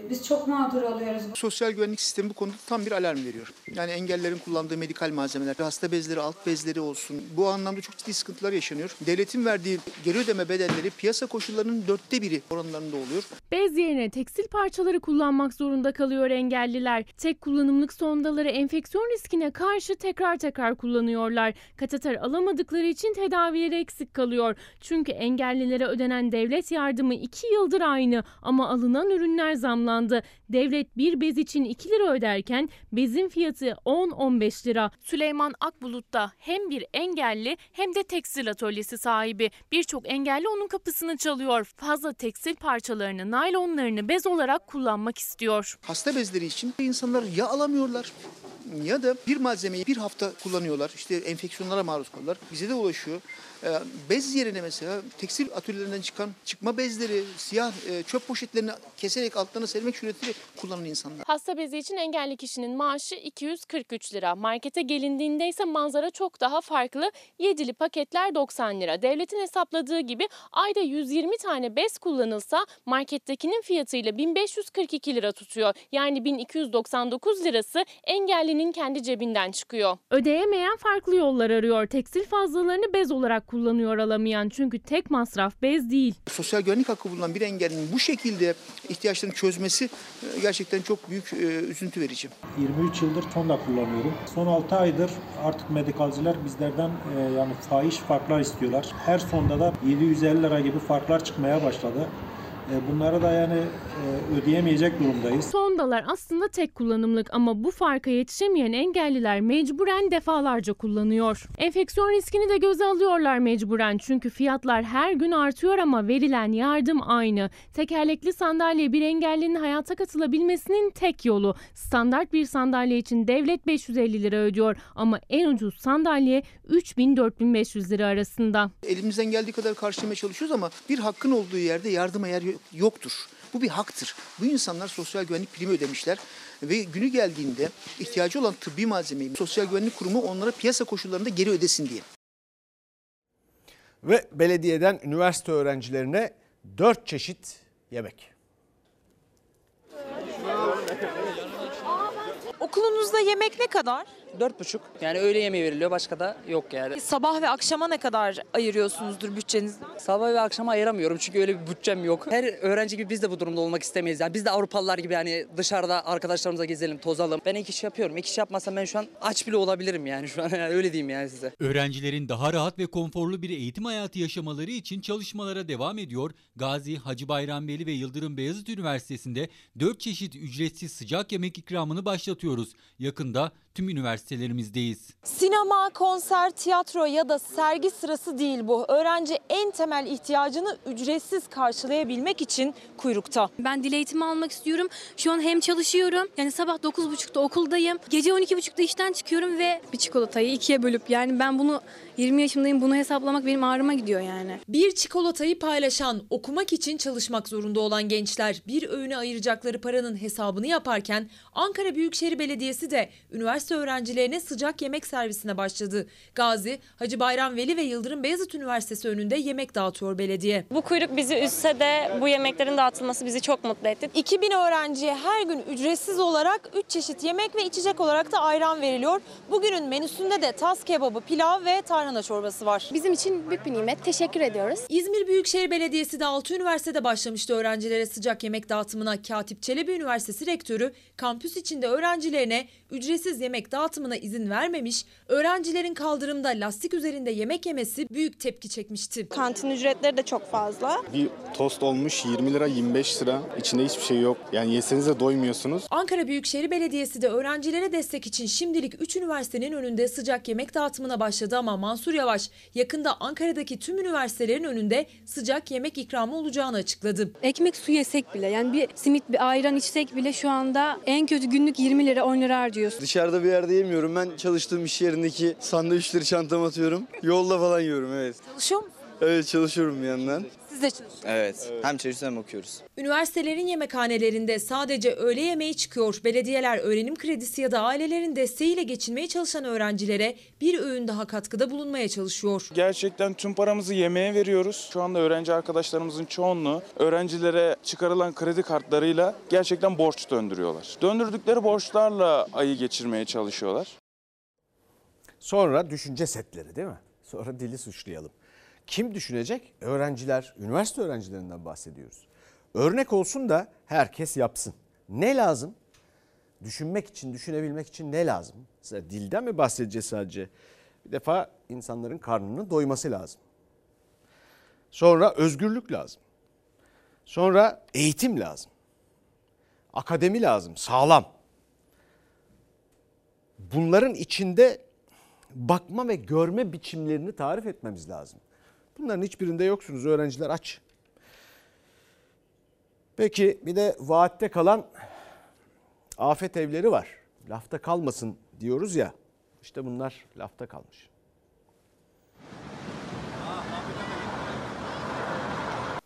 Biz çok mağdur oluyoruz. Sosyal güvenlik sistemi bu konuda tam bir alarm veriyor. Yani engellerin kullandığı medikal malzemeler, hasta bezleri, alt bezleri olsun. Bu anlamda çok ciddi sıkıntılar yaşanıyor. Devletin verdiği geri ödeme bedelleri piyasa koşullarının dörtte biri oranlarında oluyor. Bez yerine tekstil parçaları kullanmak zorunda kalıyor engelliler. Tek kullanımlık sondaları enfeksiyon riskine karşı tekrar tekrar kullanıyorlar. Kateter alamadıkları için tedavileri eksik kalıyor. Çünkü engellilere ödenen devlet yardımı 2 yıldır aynı ama alınan ürünler zamlandı. Devlet bir bez için 2 lira öderken bezin fiyatı 10-15 lira. Süleyman Akbulut da hem bir engelli hem de tekstil atölyesi sahibi. Birçok engelli onun kapısını çalıyor. Fazla tekstil parçalarını, naylonlarını bez olarak kullanmak istiyor. Hasta bezleri için insanlar ya alamıyorlar ya da bir malzemeyi bir hafta kullanıyorlar. İşte enfeksiyonlara maruz kalıyorlar. Bize de ulaşıyor. Ee, Bez yerine mesela tekstil atölyelerinden çıkan çıkma bezleri, siyah e, çöp poşetlerini keserek altlarına sermek suretiyle kullanan insanlar. Hasta bezi için engelli kişinin maaşı 243 lira. Markete gelindiğinde ise manzara çok daha farklı. Yedili paketler 90 lira. Devletin hesapladığı gibi ayda 120 tane bez kullanılsa markettekinin fiyatıyla 1542 lira tutuyor. Yani 1299 lirası engellinin kendi cebinden çıkıyor. Ödeyemeyen farklı yollar arıyor. Tekstil fazlalarını bez olarak kullanıyor alamayan. Çünkü tek masraf bez değil. Sosyal güvenlik hakkı bulunan bir engellinin bu şekilde ihtiyaçlarını çözmesi e, gerçekten çok büyük e, üzüntü verici. 23 yıldır Tonda kullanıyorum. Son 6 aydır artık medikalciler bizlerden e, yani fahiş farklar istiyorlar. Her sonda da 750 lira gibi farklar çıkmaya başladı. E, bunları da yani e, ödeyemeyecek durumdayız. Sondalar aslında tek kullanımlık ama bu farka yetişemeyen engelliler mecburen defalarca kullanıyor. Enfeksiyon riskini de göze alıyorlar mecburen çünkü fiyatlar her gün artıyor ama verilen yardım aynı. Tekerlekli sandalye bir engellinin hayata katılabilmesinin tek yolu. Standart bir sandalye için devlet 550 lira ödüyor ama en ucuz sandalye 3000-4500 lira arasında. Elimizden geldiği kadar karşılamaya çalışıyoruz ama bir hakkın olduğu yerde yardıma yer yoktur. Bu bir haktır. Bu insanlar sosyal güvenlik primi ödemişler ve günü geldiğinde ihtiyacı olan tıbbi malzemeyi Sosyal Güvenlik Kurumu onlara piyasa koşullarında geri ödesin diye. ve belediyeden üniversite öğrencilerine 4 çeşit yemek. Okulunuzda yemek ne kadar? Dört buçuk. Yani öğle yemeği veriliyor başka da yok yani. Sabah ve akşama ne kadar ayırıyorsunuzdur bütçenizi? Sabah ve akşama ayıramıyorum çünkü öyle bir bütçem yok. Her öğrenci gibi biz de bu durumda olmak istemeyiz. Yani biz de Avrupalılar gibi yani dışarıda arkadaşlarımıza gezelim, tozalım. Ben ek iş yapıyorum. Ek iş yapmasam ben şu an aç bile olabilirim yani şu an yani öyle diyeyim yani size. Öğrencilerin daha rahat ve konforlu bir eğitim hayatı yaşamaları için çalışmalara devam ediyor. Gazi, Hacı Bayram Veli ve Yıldırım Beyazıt Üniversitesi'nde 4 çeşit ücretsiz sıcak yemek ikramını başlatıyoruz. Yakında tüm üniversitelerimizdeyiz. Sinema, konser, tiyatro ya da sergi sırası değil bu. Öğrenci en temel ihtiyacını ücretsiz karşılayabilmek için kuyrukta. Ben dil eğitimi almak istiyorum. Şu an hem çalışıyorum. Yani sabah 9.30'da okuldayım. Gece 12.30'da işten çıkıyorum ve bir çikolatayı ikiye bölüp yani ben bunu 20 yaşındayım bunu hesaplamak benim ağrıma gidiyor yani. Bir çikolatayı paylaşan, okumak için çalışmak zorunda olan gençler bir öğüne ayıracakları paranın hesabını yaparken Ankara Büyükşehir Belediyesi de üniversite öğrencilerine sıcak yemek servisine başladı. Gazi, Hacı Bayram Veli ve Yıldırım Beyazıt Üniversitesi önünde yemek dağıtıyor belediye. Bu kuyruk bizi üzse de bu yemeklerin dağıtılması bizi çok mutlu etti. 2000 öğrenciye her gün ücretsiz olarak 3 çeşit yemek ve içecek olarak da ayran veriliyor. Bugünün menüsünde de tas kebabı, pilav ve tarhana çorbası var. Bizim için büyük bir nimet. Teşekkür ediyoruz. İzmir Büyükşehir Belediyesi de 6 üniversitede başlamıştı öğrencilere sıcak yemek dağıtımına. Katip Çelebi Üniversitesi Rektörü kampüs içinde öğrencilerine ücretsiz yemek dağıtımına izin vermemiş, öğrencilerin kaldırımda lastik üzerinde yemek yemesi büyük tepki çekmişti. Kantin ücretleri de çok fazla. Bir tost olmuş 20 lira 25 lira. İçinde hiçbir şey yok. Yani yeseniz de doymuyorsunuz. Ankara Büyükşehir Belediyesi de öğrencilere destek için şimdilik 3 üniversitenin önünde sıcak yemek dağıtımına başladı ama Mansur Yavaş yakında Ankara'daki tüm üniversitelerin önünde sıcak yemek ikramı olacağını açıkladı. Ekmek su yesek bile yani bir simit bir ayran içsek bile şu anda en kötü günlük 20 lira 10 lira harcıyoruz. Dışarıda bir yerde yemiyorum. Ben çalıştığım iş yerindeki sandviçleri çantama atıyorum. Yolda falan yiyorum evet. Çalışıyor musun? Evet çalışıyorum bir yandan. Siz de çalışıyorsunuz. Evet. Hem çalışıyoruz hem okuyoruz. Üniversitelerin yemekhanelerinde sadece öğle yemeği çıkıyor. Belediyeler öğrenim kredisi ya da ailelerin desteğiyle geçinmeye çalışan öğrencilere bir öğün daha katkıda bulunmaya çalışıyor. Gerçekten tüm paramızı yemeğe veriyoruz. Şu anda öğrenci arkadaşlarımızın çoğunluğu öğrencilere çıkarılan kredi kartlarıyla gerçekten borç döndürüyorlar. Döndürdükleri borçlarla ayı geçirmeye çalışıyorlar. Sonra düşünce setleri değil mi? Sonra dili suçlayalım. Kim düşünecek? Öğrenciler, üniversite öğrencilerinden bahsediyoruz. Örnek olsun da herkes yapsın. Ne lazım? Düşünmek için, düşünebilmek için ne lazım? Mesela dilden mi bahsedeceğiz sadece? Bir defa insanların karnının doyması lazım. Sonra özgürlük lazım. Sonra eğitim lazım. Akademi lazım, sağlam. Bunların içinde bakma ve görme biçimlerini tarif etmemiz lazım. Bunların hiçbirinde yoksunuz. Öğrenciler aç. Peki bir de vaatte kalan afet evleri var. Lafta kalmasın diyoruz ya. İşte bunlar lafta kalmış.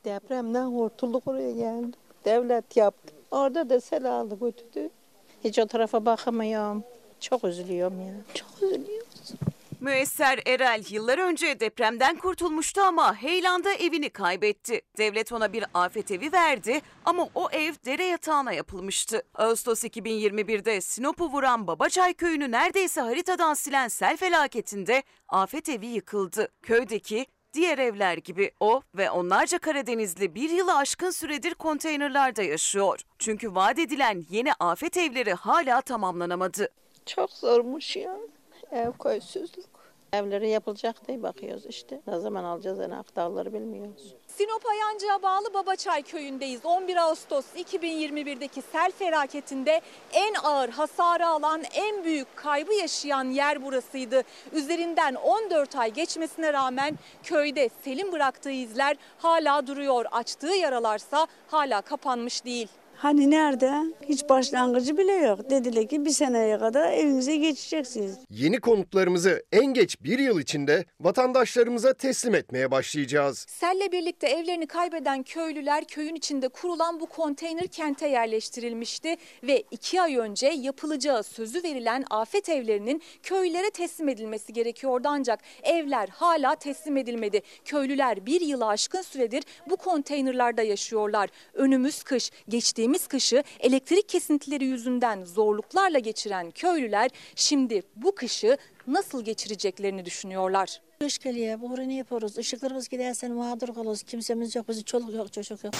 Depremden kurtulduk oraya geldik. Devlet yaptı. Orada da sel aldı götürdü. Hiç o tarafa bakamıyorum. Çok üzülüyorum ya. Çok üzülüyorum. Müesser Erel yıllar önce depremden kurtulmuştu ama Heylan'da evini kaybetti. Devlet ona bir afet evi verdi ama o ev dere yatağına yapılmıştı. Ağustos 2021'de Sinop'u vuran Babaçay köyünü neredeyse haritadan silen sel felaketinde afet evi yıkıldı. Köydeki diğer evler gibi o ve onlarca Karadenizli bir yılı aşkın süredir konteynerlarda yaşıyor. Çünkü vaat edilen yeni afet evleri hala tamamlanamadı. Çok zormuş ya. Ev koysuzluk. Evleri yapılacak diye bakıyoruz işte. Ne zaman alacağız anahtarları bilmiyoruz. Sinop Ayancı'ya bağlı Babaçay köyündeyiz. 11 Ağustos 2021'deki sel felaketinde en ağır hasarı alan, en büyük kaybı yaşayan yer burasıydı. Üzerinden 14 ay geçmesine rağmen köyde selin bıraktığı izler hala duruyor. Açtığı yaralarsa hala kapanmış değil. Hani nerede? Hiç başlangıcı bile yok. Dediler ki bir seneye kadar evinize geçeceksiniz. Yeni konutlarımızı en geç bir yıl içinde vatandaşlarımıza teslim etmeye başlayacağız. Selle birlikte evlerini kaybeden köylüler köyün içinde kurulan bu konteyner kente yerleştirilmişti ve iki ay önce yapılacağı sözü verilen afet evlerinin köylere teslim edilmesi gerekiyordu ancak evler hala teslim edilmedi. Köylüler bir yılı aşkın süredir bu konteynerlarda yaşıyorlar. Önümüz kış. Geçtiğimiz geçtiğimiz kışı elektrik kesintileri yüzünden zorluklarla geçiren köylüler şimdi bu kışı nasıl geçireceklerini düşünüyorlar. Kış geliyor, bu ne yapıyoruz? Işıklarımız gidersen mağdur kalırız. Kimsemiz yok, bizim çoluk yok, çocuk yok.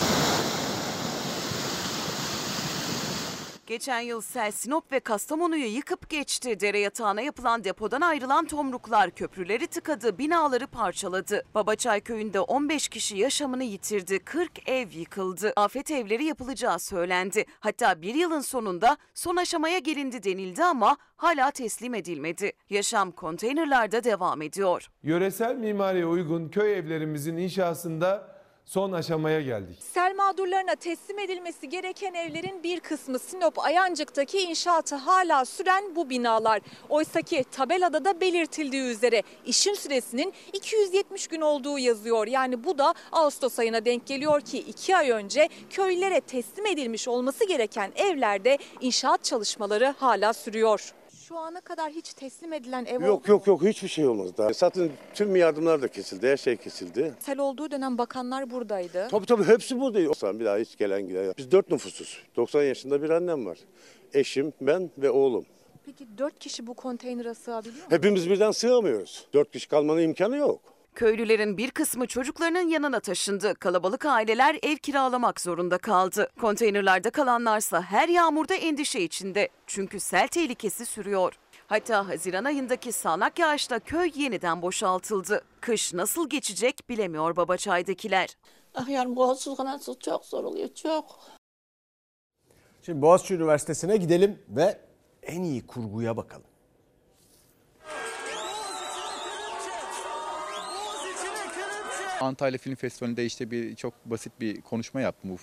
Geçen yıl sel Sinop ve Kastamonu'yu yıkıp geçti. Dere yatağına yapılan depodan ayrılan tomruklar köprüleri tıkadı, binaları parçaladı. Babaçay köyünde 15 kişi yaşamını yitirdi, 40 ev yıkıldı. Afet evleri yapılacağı söylendi. Hatta bir yılın sonunda son aşamaya gelindi denildi ama hala teslim edilmedi. Yaşam konteynerlarda devam ediyor. Yöresel mimariye uygun köy evlerimizin inşasında son aşamaya geldik. Sel mağdurlarına teslim edilmesi gereken evlerin bir kısmı Sinop Ayancık'taki inşaatı hala süren bu binalar. Oysaki tabelada da belirtildiği üzere işin süresinin 270 gün olduğu yazıyor. Yani bu da Ağustos ayına denk geliyor ki 2 ay önce köylere teslim edilmiş olması gereken evlerde inşaat çalışmaları hala sürüyor. Şu ana kadar hiç teslim edilen ev Yok yok yok hiçbir şey olmaz daha. Zaten tüm yardımlar da kesildi, her şey kesildi. Sel olduğu dönem bakanlar buradaydı. Tabii tabii hepsi buradaydı. Olsan bir daha hiç gelen giden. Biz dört nüfusuz. 90 yaşında bir annem var. Eşim, ben ve oğlum. Peki 4 kişi bu konteynere sığabiliyor mu? Hepimiz birden sığamıyoruz. Dört kişi kalmanın imkanı yok. Köylülerin bir kısmı çocuklarının yanına taşındı. Kalabalık aileler ev kiralamak zorunda kaldı. Konteynerlarda kalanlarsa her yağmurda endişe içinde. Çünkü sel tehlikesi sürüyor. Hatta Haziran ayındaki sağanak yağışla köy yeniden boşaltıldı. Kış nasıl geçecek bilemiyor Babaçay'dakiler. Ah yarın boğazsız kanatsız çok zor oluyor, çok. Şimdi Boğaziçi Üniversitesi'ne gidelim ve en iyi kurguya bakalım. Antalya Film Festivali'nde işte bir çok basit bir konuşma yaptım.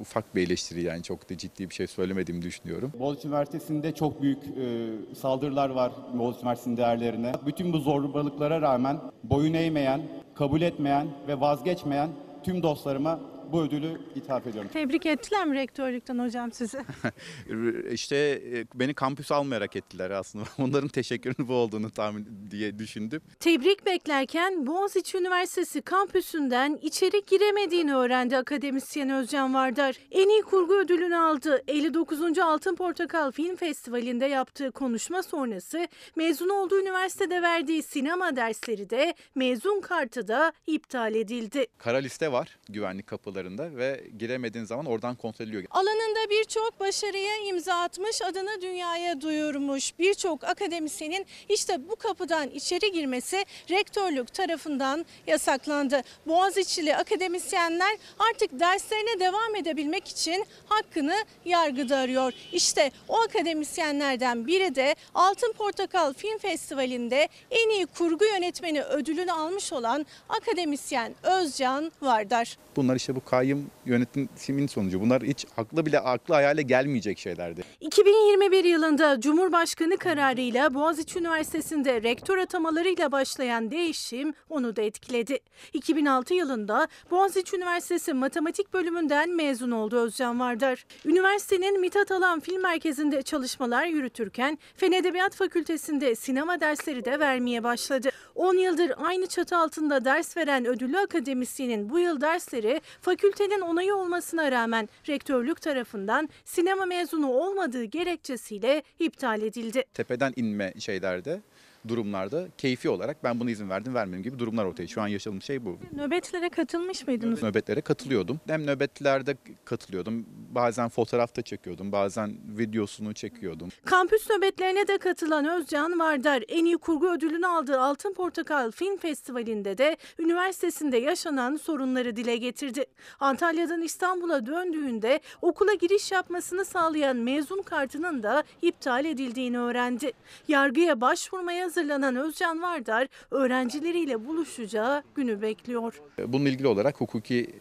Ufak bir eleştiri yani çok da ciddi bir şey söylemediğimi düşünüyorum. Boğaziçi Üniversitesi'nde çok büyük e, saldırılar var Boğaziçi Üniversitesi'nin değerlerine. Bütün bu zorbalıklara rağmen boyun eğmeyen, kabul etmeyen ve vazgeçmeyen tüm dostlarıma bu ödülü ithaf ediyorum. Tebrik ettiler mi rektörlükten hocam sizi? işte e, beni kampüs almayarak ettiler aslında. Onların teşekkürünün bu olduğunu tahmin diye düşündüm. Tebrik beklerken Boğaziçi Üniversitesi kampüsünden içeri giremediğini öğrendi akademisyen Özcan Vardar. En iyi kurgu ödülünü aldı. 59. Altın Portakal Film Festivali'nde yaptığı konuşma sonrası mezun olduğu üniversitede verdiği sinema dersleri de mezun kartı da iptal edildi. Kara liste var güvenlik kapılarında ve giremediğin zaman oradan kontrol ediliyor. Alanında birçok başarıya imza atmış, adını dünyaya duyurmuş birçok akademisyenin işte bu kapıdan içeri girmesi rektörlük tarafından yasaklandı. Boğaziçi'li akademisyenler artık derslerine devam edebilmek için hakkını yargıda arıyor. İşte o akademisyenlerden biri de Altın Portakal Film Festivali'nde en iyi kurgu yönetmeni ödülünü almış olan akademisyen Özcan Vardar. Bunlar işte bu kayyum yönetimin sonucu. Bunlar hiç aklı bile aklı hayale gelmeyecek şeylerdi. 2021 yılında Cumhurbaşkanı kararıyla Boğaziçi Üniversitesi'nde rektör atamalarıyla başlayan değişim onu da etkiledi. 2006 yılında Boğaziçi Üniversitesi Matematik bölümünden mezun oldu Özcan Vardar. Üniversitenin Mithat Alan Film Merkezi'nde çalışmalar yürütürken Fen Edebiyat Fakültesi'nde sinema dersleri de vermeye başladı. 10 yıldır aynı çatı altında ders veren ödüllü akademisyenin bu yıl dersleri fakültenin onayı olmasına rağmen rektörlük tarafından sinema mezunu olmadığı gerekçesiyle iptal edildi. Tepeden inme şeylerde durumlarda keyfi olarak ben buna izin verdim vermedim gibi durumlar ortaya. Şu an yaşadığım şey bu. Nöbetlere katılmış mıydınız? Nöbetlere katılıyordum. Hem nöbetlerde katılıyordum. Bazen fotoğrafta çekiyordum. Bazen videosunu çekiyordum. Kampüs nöbetlerine de katılan Özcan Vardar en iyi kurgu ödülünü aldığı Altın Portakal Film Festivali'nde de üniversitesinde yaşanan sorunları dile getirdi. Antalya'dan İstanbul'a döndüğünde okula giriş yapmasını sağlayan mezun kartının da iptal edildiğini öğrendi. Yargıya başvurmaya hazırlanan Özcan Vardar öğrencileriyle buluşacağı günü bekliyor. Bununla ilgili olarak hukuki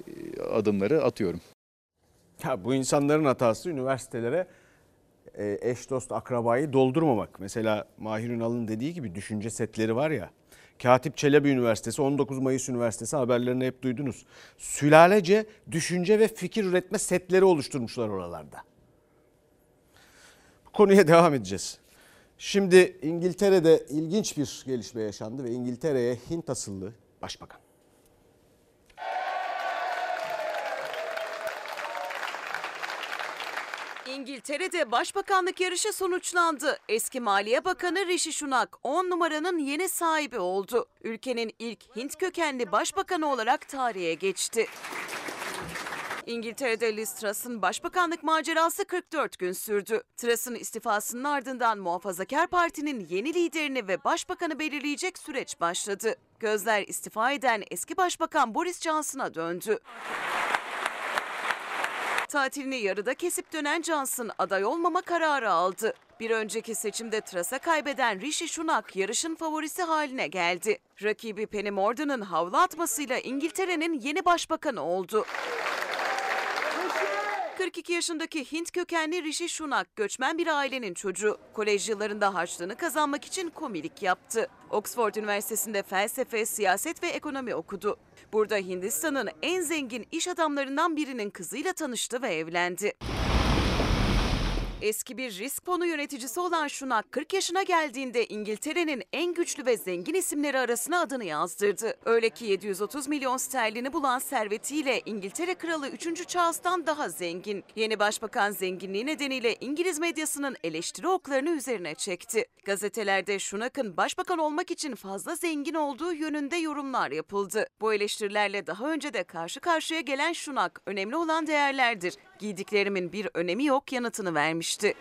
adımları atıyorum. Ya bu insanların hatası üniversitelere e, eş dost akrabayı doldurmamak. Mesela Mahir Ünal'ın dediği gibi düşünce setleri var ya. Katip Çelebi Üniversitesi, 19 Mayıs Üniversitesi haberlerini hep duydunuz. Sülalece düşünce ve fikir üretme setleri oluşturmuşlar oralarda. Bu konuya devam edeceğiz. Şimdi İngiltere'de ilginç bir gelişme yaşandı ve İngiltere'ye Hint asıllı başbakan İngiltere'de başbakanlık yarışı sonuçlandı. Eski Maliye Bakanı Rishi Sunak 10 numaranın yeni sahibi oldu. Ülkenin ilk Hint kökenli başbakanı olarak tarihe geçti. İngiltere'de Liz Truss'ın başbakanlık macerası 44 gün sürdü. Truss'ın istifasının ardından Muhafazakar Parti'nin yeni liderini ve başbakanı belirleyecek süreç başladı. Gözler istifa eden eski başbakan Boris Johnson'a döndü. Tatilini yarıda kesip dönen Johnson aday olmama kararı aldı. Bir önceki seçimde Truss'a kaybeden Rishi Sunak yarışın favorisi haline geldi. Rakibi Penny Mordaunt'un havlu atmasıyla İngiltere'nin yeni başbakanı oldu. 42 yaşındaki Hint kökenli Rishi Sunak göçmen bir ailenin çocuğu. Kolej yıllarında harçlığını kazanmak için komilik yaptı. Oxford Üniversitesi'nde felsefe, siyaset ve ekonomi okudu. Burada Hindistan'ın en zengin iş adamlarından birinin kızıyla tanıştı ve evlendi. Eski bir risk fonu yöneticisi olan Sunak 40 yaşına geldiğinde İngiltere'nin en güçlü ve zengin isimleri arasına adını yazdırdı. Öyle ki 730 milyon sterlini bulan servetiyle İngiltere Kralı 3. Charles'tan daha zengin. Yeni başbakan zenginliği nedeniyle İngiliz medyasının eleştiri oklarını üzerine çekti. Gazetelerde Sunak'ın başbakan olmak için fazla zengin olduğu yönünde yorumlar yapıldı. Bu eleştirilerle daha önce de karşı karşıya gelen Sunak önemli olan değerlerdir. Giydiklerimin bir önemi yok yanıtını vermişti.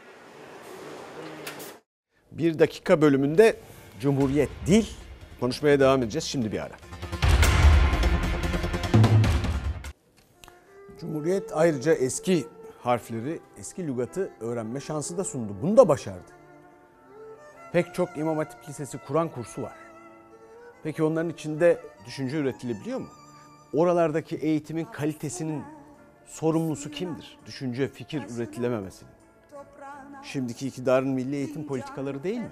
Bir dakika bölümünde Cumhuriyet dil konuşmaya devam edeceğiz. Şimdi bir ara. Cumhuriyet ayrıca eski harfleri, eski lügatı öğrenme şansı da sundu. Bunu da başardı. Pek çok İmam Hatip Lisesi Kur'an kursu var. Peki onların içinde düşünce üretilebiliyor mu? Oralardaki eğitimin kalitesinin sorumlusu kimdir? Düşünce, fikir üretilememesinin. Şimdiki iktidarın milli eğitim politikaları değil mi?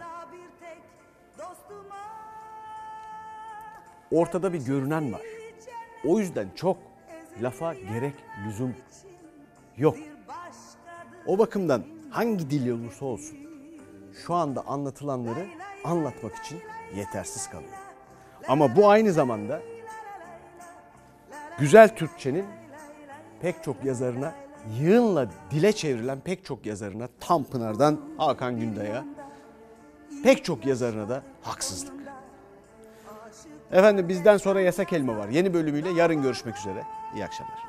Ortada bir görünen var. O yüzden çok lafa gerek lüzum yok. O bakımdan hangi dil olursa olsun şu anda anlatılanları anlatmak için yetersiz kalıyor. Ama bu aynı zamanda güzel Türkçenin pek çok yazarına yığınla dile çevrilen pek çok yazarına Tanpınar'dan Hakan Günday'a pek çok yazarına da haksızlık. Efendim bizden sonra yasak elma var. Yeni bölümüyle yarın görüşmek üzere. İyi akşamlar.